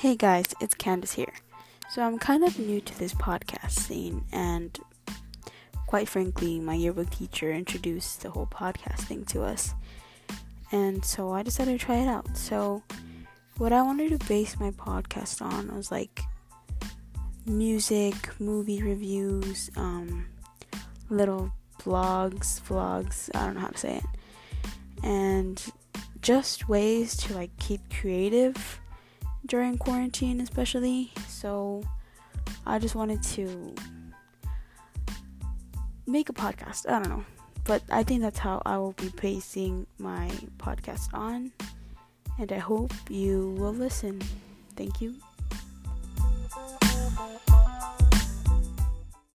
Hey guys, it's Candace here. So I'm kind of new to this podcast scene, and quite frankly, my yearbook teacher introduced the whole podcast thing to us, and so I decided to try it out. So, what I wanted to base my podcast on was like music, movie reviews, um, little blogs, vlogs, I don't know how to say it, and just ways to like keep creative during quarantine, especially. So I just wanted to make a podcast. I don't know. But I think that's how I will be basing my podcast on. And I hope you will listen. Thank you.